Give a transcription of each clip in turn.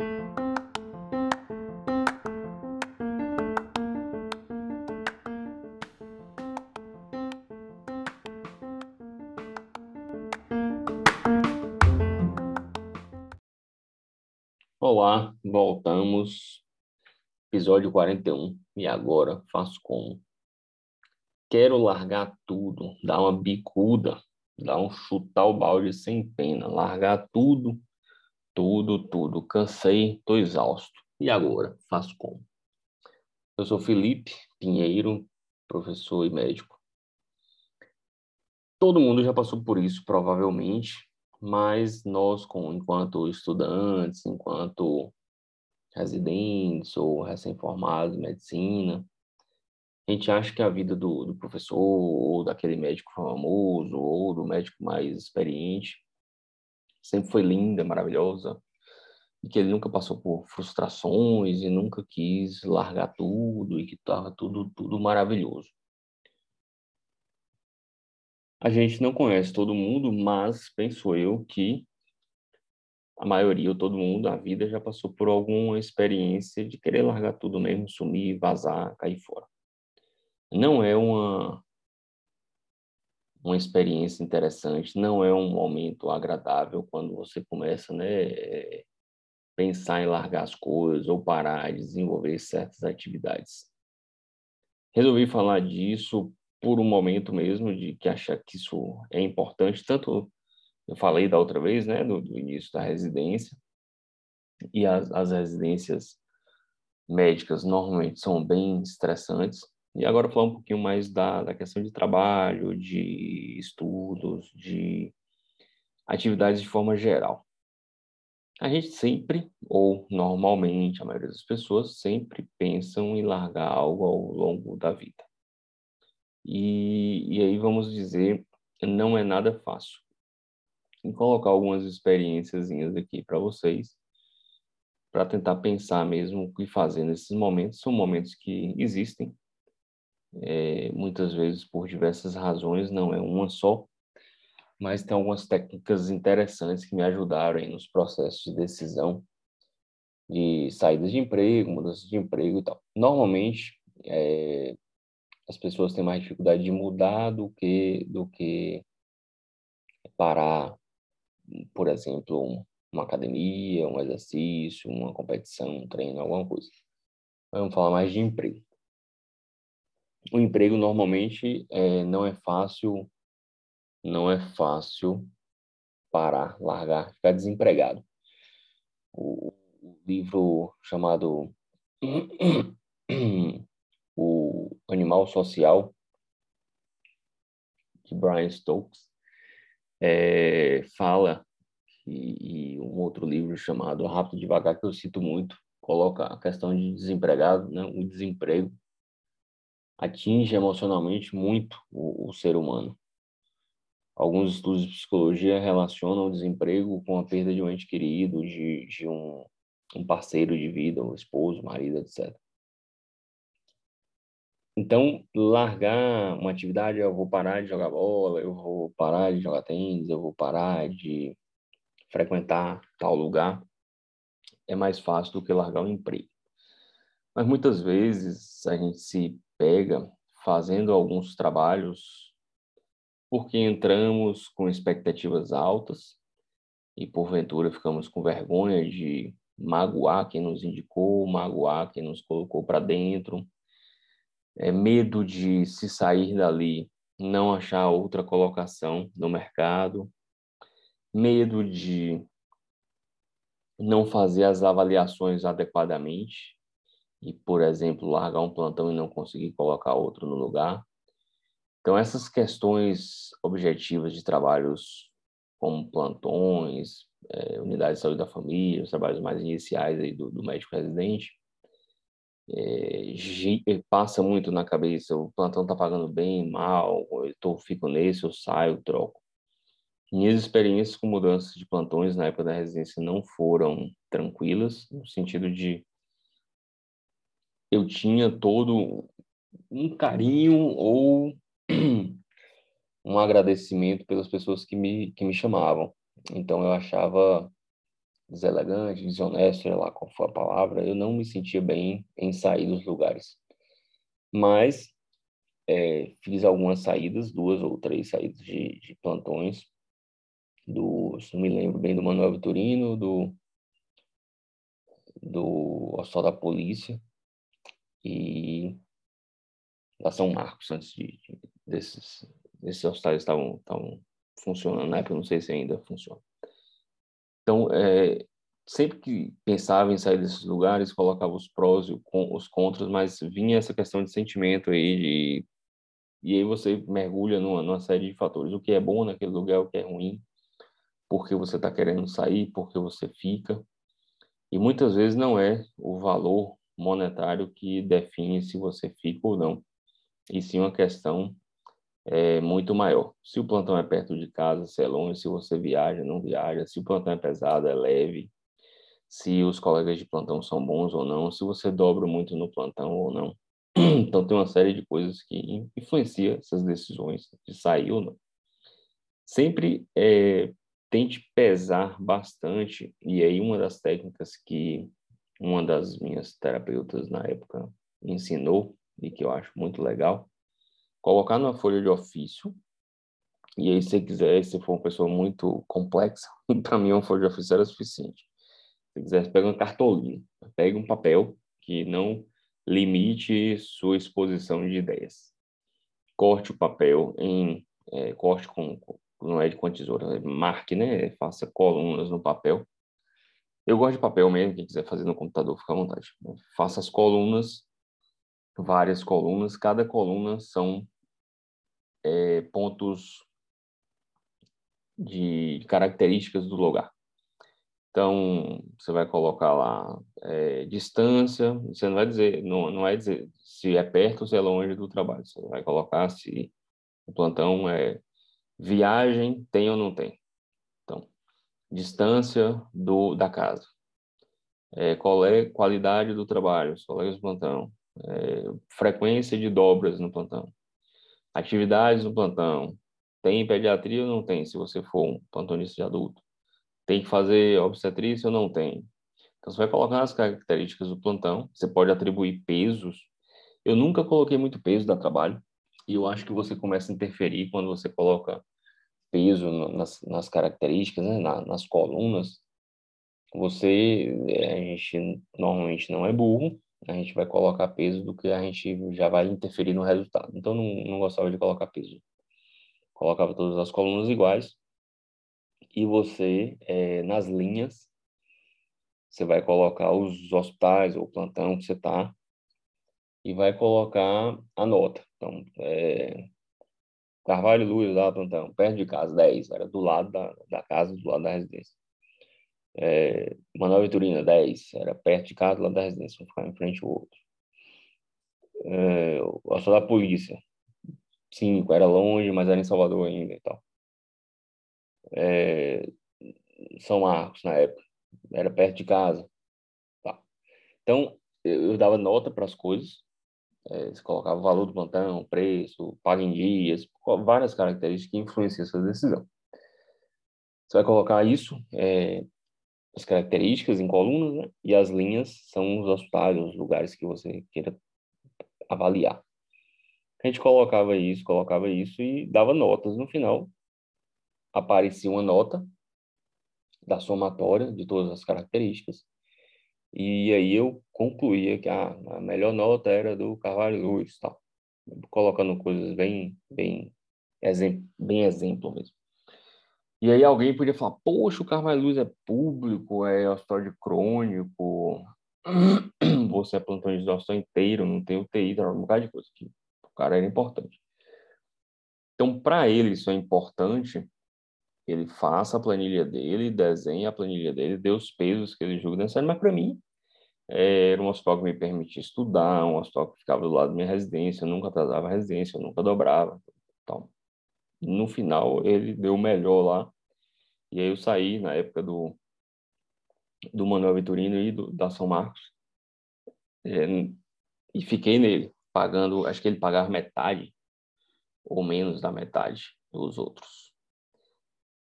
Olá, voltamos. Episódio 41. E agora faço como? Quero largar tudo, dar uma bicuda, dar um chutar o balde sem pena, largar tudo, tudo, tudo. Cansei, tô exausto. E agora faço como? Eu sou Felipe Pinheiro, professor e médico. Todo mundo já passou por isso, provavelmente mas nós, enquanto estudantes, enquanto residentes ou recém-formados em medicina, a gente acha que a vida do, do, professor ou daquele médico famoso ou do médico mais experiente sempre foi linda, maravilhosa, e que ele nunca passou por frustrações e nunca quis largar tudo e que estava tudo, tudo maravilhoso. A gente não conhece todo mundo, mas penso eu que a maioria, ou todo mundo, a vida já passou por alguma experiência de querer largar tudo mesmo, sumir, vazar, cair fora. Não é uma uma experiência interessante, não é um momento agradável quando você começa, né, pensar em largar as coisas ou parar de desenvolver certas atividades. Resolvi falar disso por um momento mesmo de que achar que isso é importante, tanto eu falei da outra vez, né, do, do início da residência, e as, as residências médicas normalmente são bem estressantes, e agora falar um pouquinho mais da, da questão de trabalho, de estudos, de atividades de forma geral. A gente sempre, ou normalmente, a maioria das pessoas sempre pensam em largar algo ao longo da vida. E, e aí vamos dizer, não é nada fácil. Vou colocar algumas experiências aqui para vocês, para tentar pensar mesmo o que fazer nesses momentos. São momentos que existem, é, muitas vezes por diversas razões, não é uma só, mas tem algumas técnicas interessantes que me ajudaram aí nos processos de decisão de saídas de emprego, mudanças de emprego e tal. Normalmente, é, as pessoas têm mais dificuldade de mudar do que do que parar, por exemplo, uma academia, um exercício, uma competição, um treino, alguma coisa. Vamos falar mais de emprego. O emprego normalmente é, não é fácil, não é fácil parar, largar, ficar desempregado. O, livro chamado o Animal Social, de Brian Stokes, é, fala, e, e, um outro livro chamado Rápido Devagar, que eu cito muito, coloca a questão de desempregado, né? o desemprego atinge emocionalmente muito o, o ser humano. Alguns estudos de psicologia relacionam o desemprego com a perda de um ente querido, de, de um, um parceiro de vida, um esposo, marido, etc. Então, largar uma atividade, eu vou parar de jogar bola, eu vou parar de jogar tênis, eu vou parar de frequentar tal lugar, é mais fácil do que largar um emprego. Mas muitas vezes a gente se pega fazendo alguns trabalhos porque entramos com expectativas altas e porventura ficamos com vergonha de magoar quem nos indicou, magoar quem nos colocou para dentro. É, medo de se sair dali, não achar outra colocação no mercado, medo de não fazer as avaliações adequadamente e, por exemplo, largar um plantão e não conseguir colocar outro no lugar. Então, essas questões objetivas de trabalhos como plantões, é, unidades de saúde da família, os trabalhos mais iniciais aí do, do médico residente, é, passa muito na cabeça, o plantão tá pagando bem, mal, eu tô, fico nesse, eu saio, troco. Minhas experiências com mudanças de plantões na época da residência não foram tranquilas, no sentido de eu tinha todo um carinho ou um agradecimento pelas pessoas que me, que me chamavam. Então eu achava deselegante, desonesto, sei lá qual foi a palavra, eu não me sentia bem em sair dos lugares. Mas é, fiz algumas saídas, duas ou três saídas de, de plantões, do, se não me lembro bem, do Manuel Vitorino, do, do Hospital da Polícia e da São Marcos, antes de, de desses, desses hospitais estavam, funcionando, na época não sei se ainda funciona. Então, é, sempre que pensava em sair desses lugares, colocava os prós e os contras, mas vinha essa questão de sentimento aí, de, e aí você mergulha numa, numa série de fatores, o que é bom naquele lugar, o que é ruim, porque você está querendo sair, porque você fica, e muitas vezes não é o valor monetário que define se você fica ou não, e sim uma questão é, muito maior. Se o plantão é perto de casa, se é longe, se você viaja, não viaja, se o plantão é pesado, é leve, se os colegas de plantão são bons ou não, se você dobra muito no plantão ou não. Então tem uma série de coisas que influenciam essas decisões de sair ou não. Sempre é, tente pesar bastante, e aí uma das técnicas que uma das minhas terapeutas na época ensinou, e que eu acho muito legal, colocar numa folha de ofício, e aí se você quiser, se for uma pessoa muito complexa, para mim uma folha de ofício era suficiente. Se quiser, pega uma cartolina, pega um papel que não limite sua exposição de ideias. Corte o papel em, é, corte com, não é de com tesoura, é marque, né? Faça colunas no papel. Eu gosto de papel mesmo, quem quiser fazer no computador, fica à vontade. Faça as colunas, várias colunas, cada coluna são é, pontos de características do lugar. Então, você vai colocar lá é, distância, você não vai dizer, não, não vai dizer se é perto ou se é longe do trabalho, você vai colocar se o plantão é Viagem tem ou não tem? Distância do, da casa. É, qual é a qualidade do trabalho, os colegas do plantão. É, frequência de dobras no plantão. Atividades no plantão. Tem pediatria ou não tem, se você for um plantonista de adulto? Tem que fazer obstetrícia ou não tem? Então, você vai colocar as características do plantão. Você pode atribuir pesos. Eu nunca coloquei muito peso da trabalho. E eu acho que você começa a interferir quando você coloca peso nas, nas características, né, nas colunas. Você, eh, a gente normalmente não é burro, a gente vai colocar peso do que a gente já vai interferir no resultado. Então, não, não gostava de colocar peso. Colocava todas as colunas iguais. E você, é, nas linhas, você vai colocar os hospitais ou plantão que você está e vai colocar a nota. Então, é, Carvalho Luiz, lá plantão, perto de casa, 10, era do lado da, da casa, do lado da residência. É, Manuel Vitorina, 10, era perto de casa, do lado da residência, um ficar em frente ao outro. É, o da polícia, 5, era longe, mas era em Salvador ainda e tal. É, São Marcos, na época, era perto de casa. Tá. Então, eu, eu dava nota para as coisas, é, você colocava o valor do plantão, preço, paga em dias, várias características que influenciam essa decisão. Você vai colocar isso, é, as características em colunas, né? e as linhas são os hospitais, os lugares que você queira avaliar. A gente colocava isso, colocava isso e dava notas. No final, aparecia uma nota da somatória de todas as características e aí eu concluía que a, a melhor nota era do Carvalho Luz, tal. colocando coisas bem, bem, exemplo, bem exemplo mesmo. E aí alguém podia falar, poxa, o Carvalho Luz é público, é hospital crônico, você é plantão de hospital inteiro, não tem UTI, tá, um bocado de coisa que o cara era importante. Então, para ele isso é importante, ele faça a planilha dele, desenhe a planilha dele, dê os pesos que ele julga necessário, mas para mim é, era um hospital que me permitia estudar, um hospital que ficava do lado da minha residência, eu nunca atrasava a residência, eu nunca dobrava. Então, no final, ele deu o melhor lá, e aí eu saí na época do, do Manuel Vitorino e do, da São Marcos, é, e fiquei nele, pagando, acho que ele pagava metade, ou menos da metade dos outros.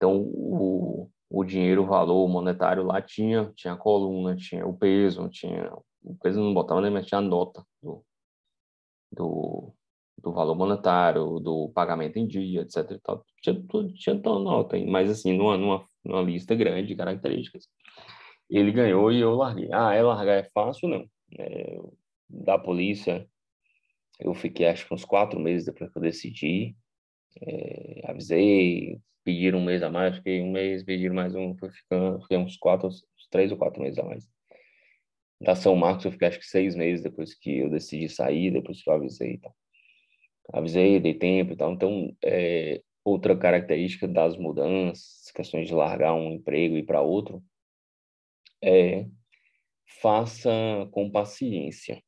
Então, o, o dinheiro, o valor monetário lá tinha, tinha a coluna, tinha o peso, tinha o peso não botava nem, mas tinha a nota do, do, do valor monetário, do pagamento em dia, etc. E tal. Tinha, tudo, tinha toda nota, mas assim, numa, numa, numa lista grande de características. Ele ganhou e eu larguei. Ah, é largar é fácil? Não. É, da polícia, eu fiquei acho que uns quatro meses depois que eu decidi. É, avisei, pediram um mês a mais, fiquei um mês, pediram mais um, fui ficando, fiquei uns quatro, uns três ou quatro meses a mais. Da São Marcos eu fiquei acho que seis meses depois que eu decidi sair, depois que eu avisei e tal. Avisei, dei tempo e tal. Então, é, outra característica das mudanças, questões de largar um emprego e ir para outro, é faça com paciência,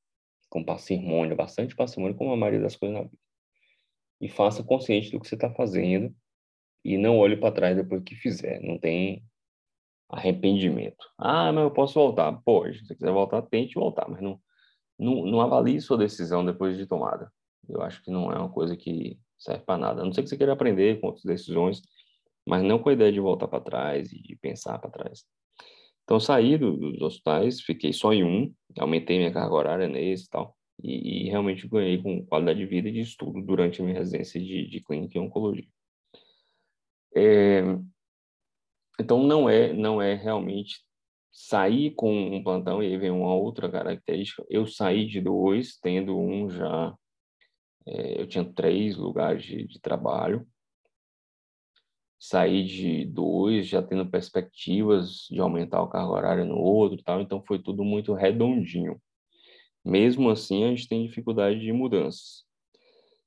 com parcimônia, bastante parcimônia, como a maioria das coisas na vida. E faça consciente do que você está fazendo e não olhe para trás depois que fizer. Não tem arrependimento. Ah, mas eu posso voltar. Pode. Se você quiser voltar, tente voltar, mas não, não, não avalie sua decisão depois de tomada. Eu acho que não é uma coisa que serve para nada. A não ser que você queira aprender com outras decisões, mas não com a ideia de voltar para trás e de pensar para trás. Então, saí do, dos hospitais, fiquei só em um, aumentei minha carga horária nesse e tal, e, e, realmente ganhei com qualidade de vida e de estudo durante a minha residência de, de clínica e oncologia. É, então, não é, não é realmente sair com um plantão, e aí vem uma outra característica, eu saí de dois, tendo um já, é, eu tinha três lugares de, de trabalho, saí de dois, já tendo perspectivas de aumentar o cargo horário no outro tal, então foi tudo muito redondinho. Mesmo assim, a gente tem dificuldade de mudanças.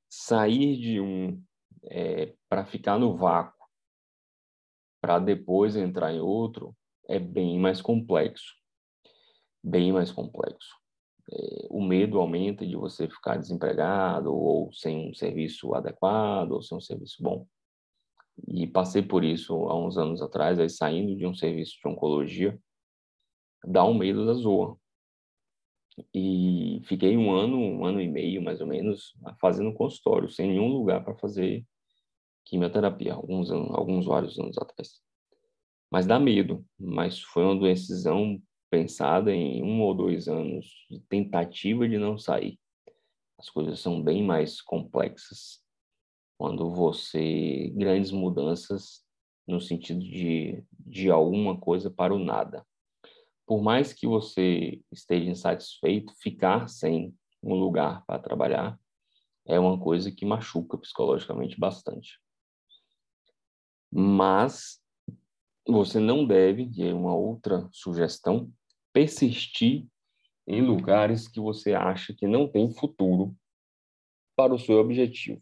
Sair de um é, para ficar no vácuo, para depois entrar em outro, é bem mais complexo. Bem mais complexo. É, o medo aumenta de você ficar desempregado ou sem um serviço adequado ou sem um serviço bom e passei por isso há uns anos atrás, aí saindo de um serviço de oncologia, dá um medo da zoa. E fiquei um ano, um ano e meio, mais ou menos, fazendo consultório, sem nenhum lugar para fazer quimioterapia, alguns, anos, alguns vários anos atrás. Mas dá medo, mas foi uma decisão pensada em um ou dois anos de tentativa de não sair. As coisas são bem mais complexas quando você grandes mudanças no sentido de de alguma coisa para o nada. Por mais que você esteja insatisfeito, ficar sem um lugar para trabalhar é uma coisa que machuca psicologicamente bastante. Mas você não deve, e é uma outra sugestão, persistir em lugares que você acha que não tem futuro para o seu objetivo.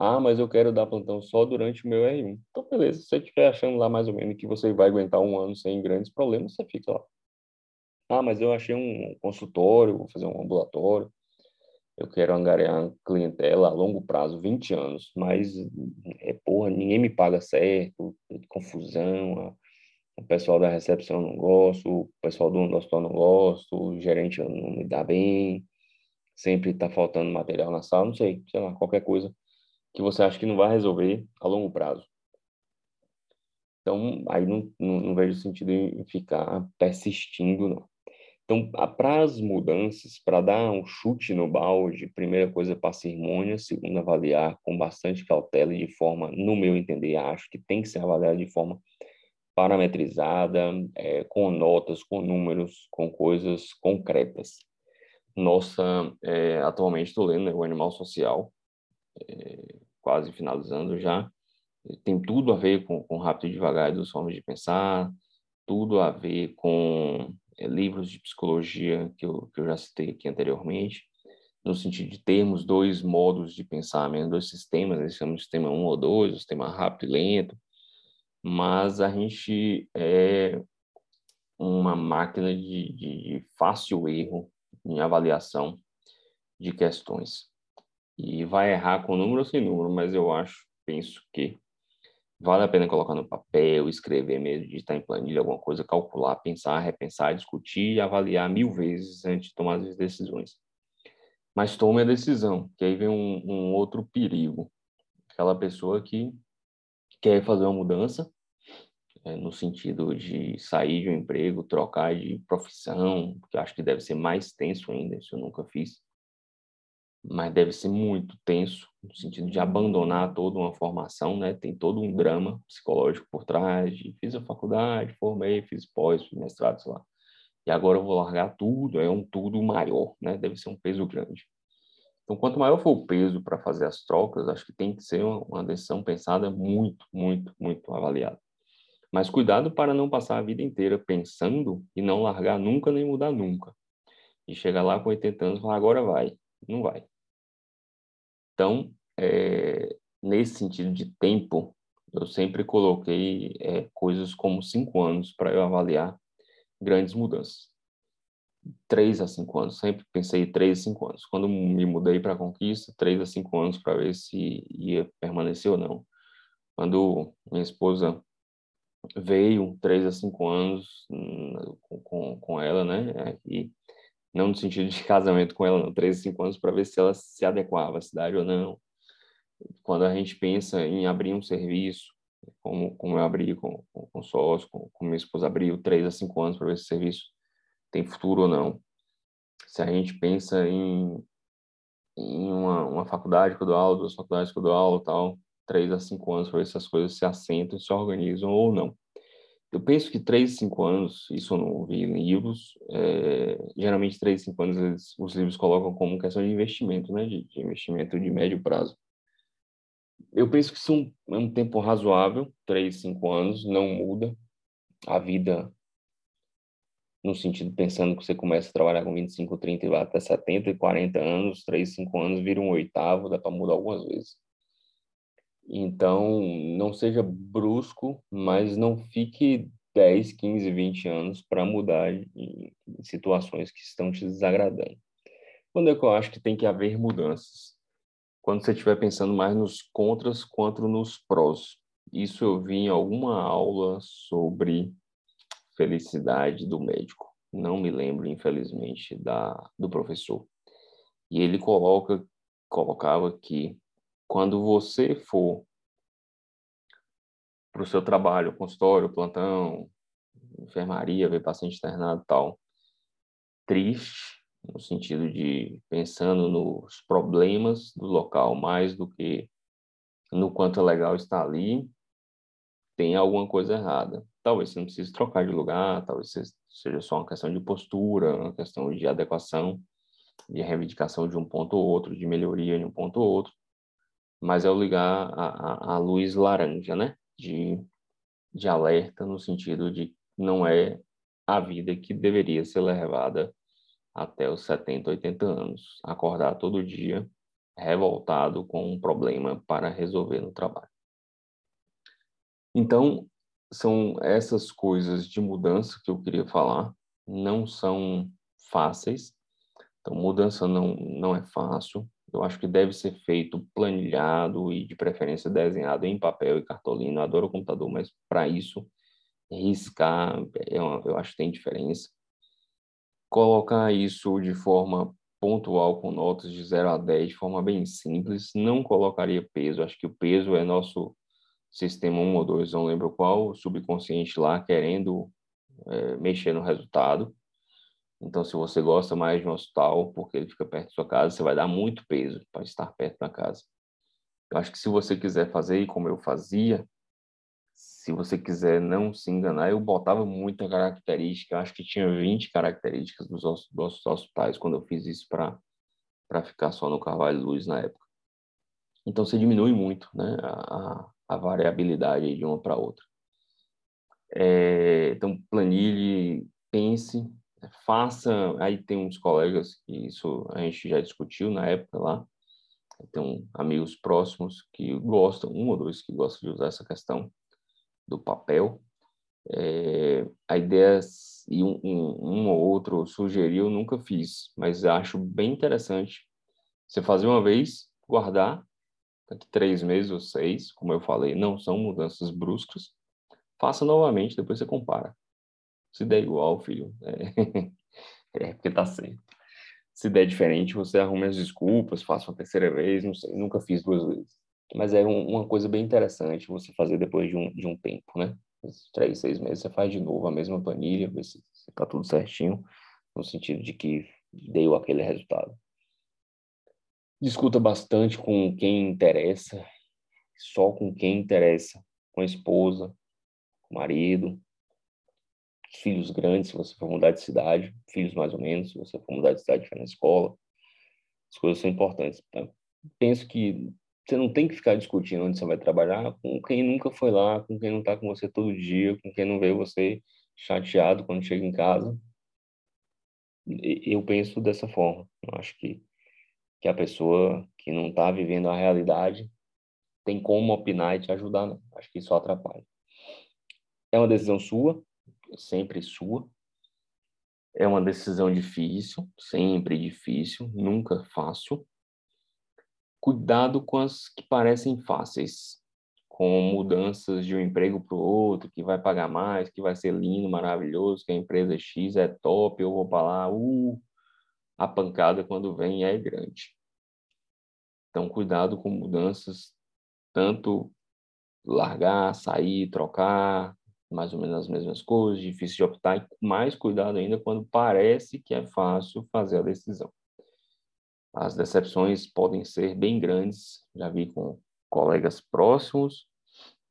Ah, mas eu quero dar plantão só durante o meu R1. Então, beleza. Se você estiver achando lá mais ou menos que você vai aguentar um ano sem grandes problemas, você fica lá. Ah, mas eu achei um consultório, vou fazer um ambulatório. Eu quero angariar clientela a longo prazo, 20 anos. Mas, é porra, ninguém me paga certo, confusão. O pessoal da recepção não gosto, o pessoal do hospital não gosto, o gerente não me dá bem. Sempre está faltando material na sala, não sei, sei lá, qualquer coisa que você acha que não vai resolver a longo prazo. Então, aí não, não, não vejo sentido em ficar persistindo, não. Então, para as mudanças, para dar um chute no balde, primeira coisa, parcimônia, segunda, avaliar com bastante cautela e de forma, no meu entender, acho que tem que ser avaliado de forma parametrizada, é, com notas, com números, com coisas concretas. Nossa, é, atualmente estou lendo né, o Animal Social, é, quase finalizando já, tem tudo a ver com, com Rápido e Devagar dos Formas de Pensar, tudo a ver com é, livros de psicologia que eu, que eu já citei aqui anteriormente, no sentido de termos dois modos de pensamento, dois sistemas, eles chamam de sistema 1 ou 2, o sistema rápido e lento, mas a gente é uma máquina de, de fácil erro em avaliação de questões e vai errar com número ou sem número, mas eu acho, penso que vale a pena colocar no papel, escrever mesmo, digitar em planilha alguma coisa, calcular, pensar, repensar, discutir e avaliar mil vezes antes de tomar as decisões. Mas tome a decisão, que aí vem um, um outro perigo. Aquela pessoa que quer fazer uma mudança, é, no sentido de sair de um emprego, trocar de profissão, que acho que deve ser mais tenso ainda, isso eu nunca fiz, mas deve ser muito tenso, no sentido de abandonar toda uma formação, né? Tem todo um drama psicológico por trás, de, fiz a faculdade, formei, fiz pós, fiz mestrado, sei lá, e agora eu vou largar tudo, é um tudo maior, né? Deve ser um peso grande. Então, quanto maior for o peso para fazer as trocas, acho que tem que ser uma, decisão pensada muito, muito, muito avaliada. Mas cuidado para não passar a vida inteira pensando e não largar nunca nem mudar nunca. E chegar lá com 80 anos e falar, agora vai. Não vai. Então, é, nesse sentido de tempo, eu sempre coloquei é, coisas como cinco anos para eu avaliar grandes mudanças. Três a cinco anos, sempre pensei três a cinco anos. Quando me mudei para a Conquista, três a cinco anos para ver se ia permanecer ou não. Quando minha esposa veio, três a cinco anos hum, com, com, com ela, né? E não no sentido de casamento com ela, não, três a cinco anos para ver se ela se adequava à cidade ou não. Quando a gente pensa em abrir um serviço, como, como eu abri com, com, com sócio, com, minha esposa abriu, três a cinco anos para ver se o serviço tem futuro ou não. Se a gente pensa em, em uma, uma faculdade que eu dou aula, duas faculdades que eu dou aula tal, três a cinco anos para ver se as coisas se assentam, se organizam ou não. Eu penso que três a cinco anos, isso eu não vi em livros, é, geralmente três a cinco anos eles, os livros colocam como questão de investimento, né, de, de investimento de médio prazo eu penso que isso é um tempo razoável, três, cinco anos, não muda a vida no sentido pensando que você começa a trabalhar com 25, 30 e vai até 70 e 40 anos, 3, 5 anos vira um oitavo, dá para mudar algumas vezes. Então, não seja brusco, mas não fique 10, 15, 20 anos para mudar em situações que estão te desagradando. Quando é que eu acho que tem que haver mudanças? quando você estiver pensando mais nos contras quanto nos prós. Isso eu vi em alguma aula sobre felicidade do médico. Não me lembro, infelizmente, da do professor. E ele coloca colocava que quando você for para o seu trabalho, consultório, plantão, enfermaria, ver paciente internado tal, triste, no sentido de pensando nos problemas do local mais do que no quanto é legal estar ali, tem alguma coisa errada. Talvez você não precise trocar de lugar, talvez seja só uma questão de postura, uma questão de adequação, de reivindicação de um ponto ou outro, de melhoria de um ponto ou outro, mas é o ligar a, a, a luz laranja, né? De, de alerta no sentido de não é a vida que deveria ser levada até os 70, 80 anos, acordar todo dia revoltado com um problema para resolver no trabalho. Então, são essas coisas de mudança que eu queria falar, não são fáceis. Então, mudança não, não é fácil. Eu acho que deve ser feito planilhado e, de preferência, desenhado em papel e cartolina. Eu adoro computador, mas para isso, riscar, é uma, eu acho que tem diferença colocar isso de forma pontual com notas de 0 a 10 de forma bem simples, não colocaria peso, acho que o peso é nosso sistema 1 ou 2, não lembro qual, subconsciente lá querendo é, mexer no resultado. Então, se você gosta mais de um hospital, porque ele fica perto da sua casa, você vai dar muito peso para estar perto da casa. Eu acho que se você quiser fazer como eu fazia, se você quiser não se enganar, eu botava muita característica, eu acho que tinha 20 características dos nossos hospitais quando eu fiz isso para ficar só no Carvalho Luz na época. Então você diminui muito né, a, a variabilidade de uma para outra. É, então planilhe, pense, faça. Aí tem uns colegas que isso a gente já discutiu na época lá. Tem amigos próximos que gostam, um ou dois que gostam de usar essa questão do papel. É, a ideia, e um, um, um, ou outro sugeriu, nunca fiz, mas acho bem interessante você fazer uma vez, guardar, daqui três meses ou seis, como eu falei, não são mudanças bruscas, faça novamente, depois você compara. Se der igual, filho, é, é porque tá certo. Se der diferente, você arrume as desculpas, faça uma terceira vez, não sei, nunca fiz duas vezes mas é um, uma coisa bem interessante você fazer depois de um, de um tempo, né? três, seis meses você faz de novo a mesma planilha, ver se está tudo certinho, no sentido de que deu aquele resultado. Discuta bastante com quem interessa, só com quem interessa, com a esposa, com o marido, filhos grandes, se você for mudar de cidade, filhos mais ou menos, se você for mudar de cidade, ficar na escola. As coisas são importantes. Tá? Penso que você não tem que ficar discutindo onde você vai trabalhar com quem nunca foi lá, com quem não está com você todo dia, com quem não vê você chateado quando chega em casa. Eu penso dessa forma. Eu acho que que a pessoa que não está vivendo a realidade tem como opinar e te ajudar, não. Acho que isso atrapalha. É uma decisão sua, sempre sua. É uma decisão difícil, sempre difícil, nunca fácil. Cuidado com as que parecem fáceis, com mudanças de um emprego para o outro, que vai pagar mais, que vai ser lindo, maravilhoso, que a empresa X é top, eu vou para lá, uh, a pancada quando vem é grande. Então, cuidado com mudanças, tanto largar, sair, trocar, mais ou menos as mesmas coisas, difícil de optar, e mais cuidado ainda quando parece que é fácil fazer a decisão. As decepções podem ser bem grandes, já vi com colegas próximos,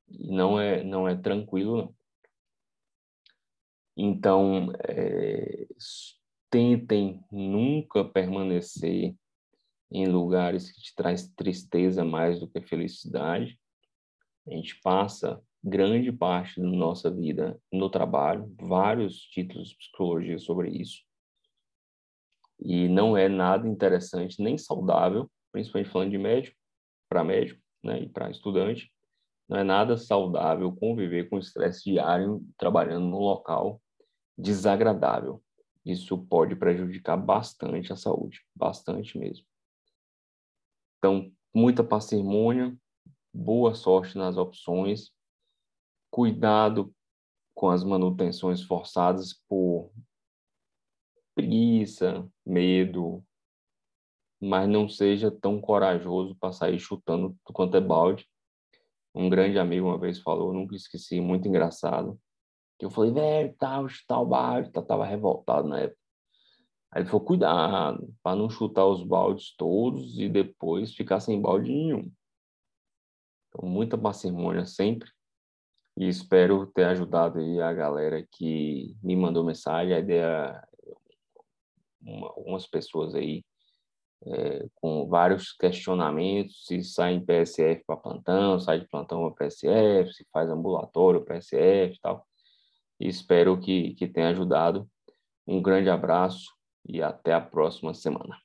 e não é, não é tranquilo, não. Então, é, tentem nunca permanecer em lugares que te traz tristeza mais do que felicidade. A gente passa grande parte da nossa vida no trabalho, vários títulos de psicologia sobre isso. E não é nada interessante nem saudável, principalmente falando de médico, para médico né, e para estudante, não é nada saudável conviver com estresse diário trabalhando num local desagradável isso pode prejudicar bastante a saúde, bastante mesmo. Então, muita parcimônia, boa sorte nas opções, cuidado com as manutenções forçadas por preguiça, medo, mas não seja tão corajoso para sair chutando quanto é balde. Um grande amigo uma vez falou, nunca esqueci, muito engraçado. Que eu falei, velho, tal, chutar o balde, tá, tava revoltado na época. Aí ele falou, cuidado, para não chutar os baldes todos e depois ficar sem balde nenhum. Então, muita parcimônia sempre. E espero ter ajudado aí a galera que me mandou mensagem. A ideia, uma, algumas pessoas aí é, com vários questionamentos, se sai em PSF para plantão, sai de plantão para PSF, se faz ambulatório PSF e tal e espero que, que tenha ajudado. Um grande abraço e até a próxima semana.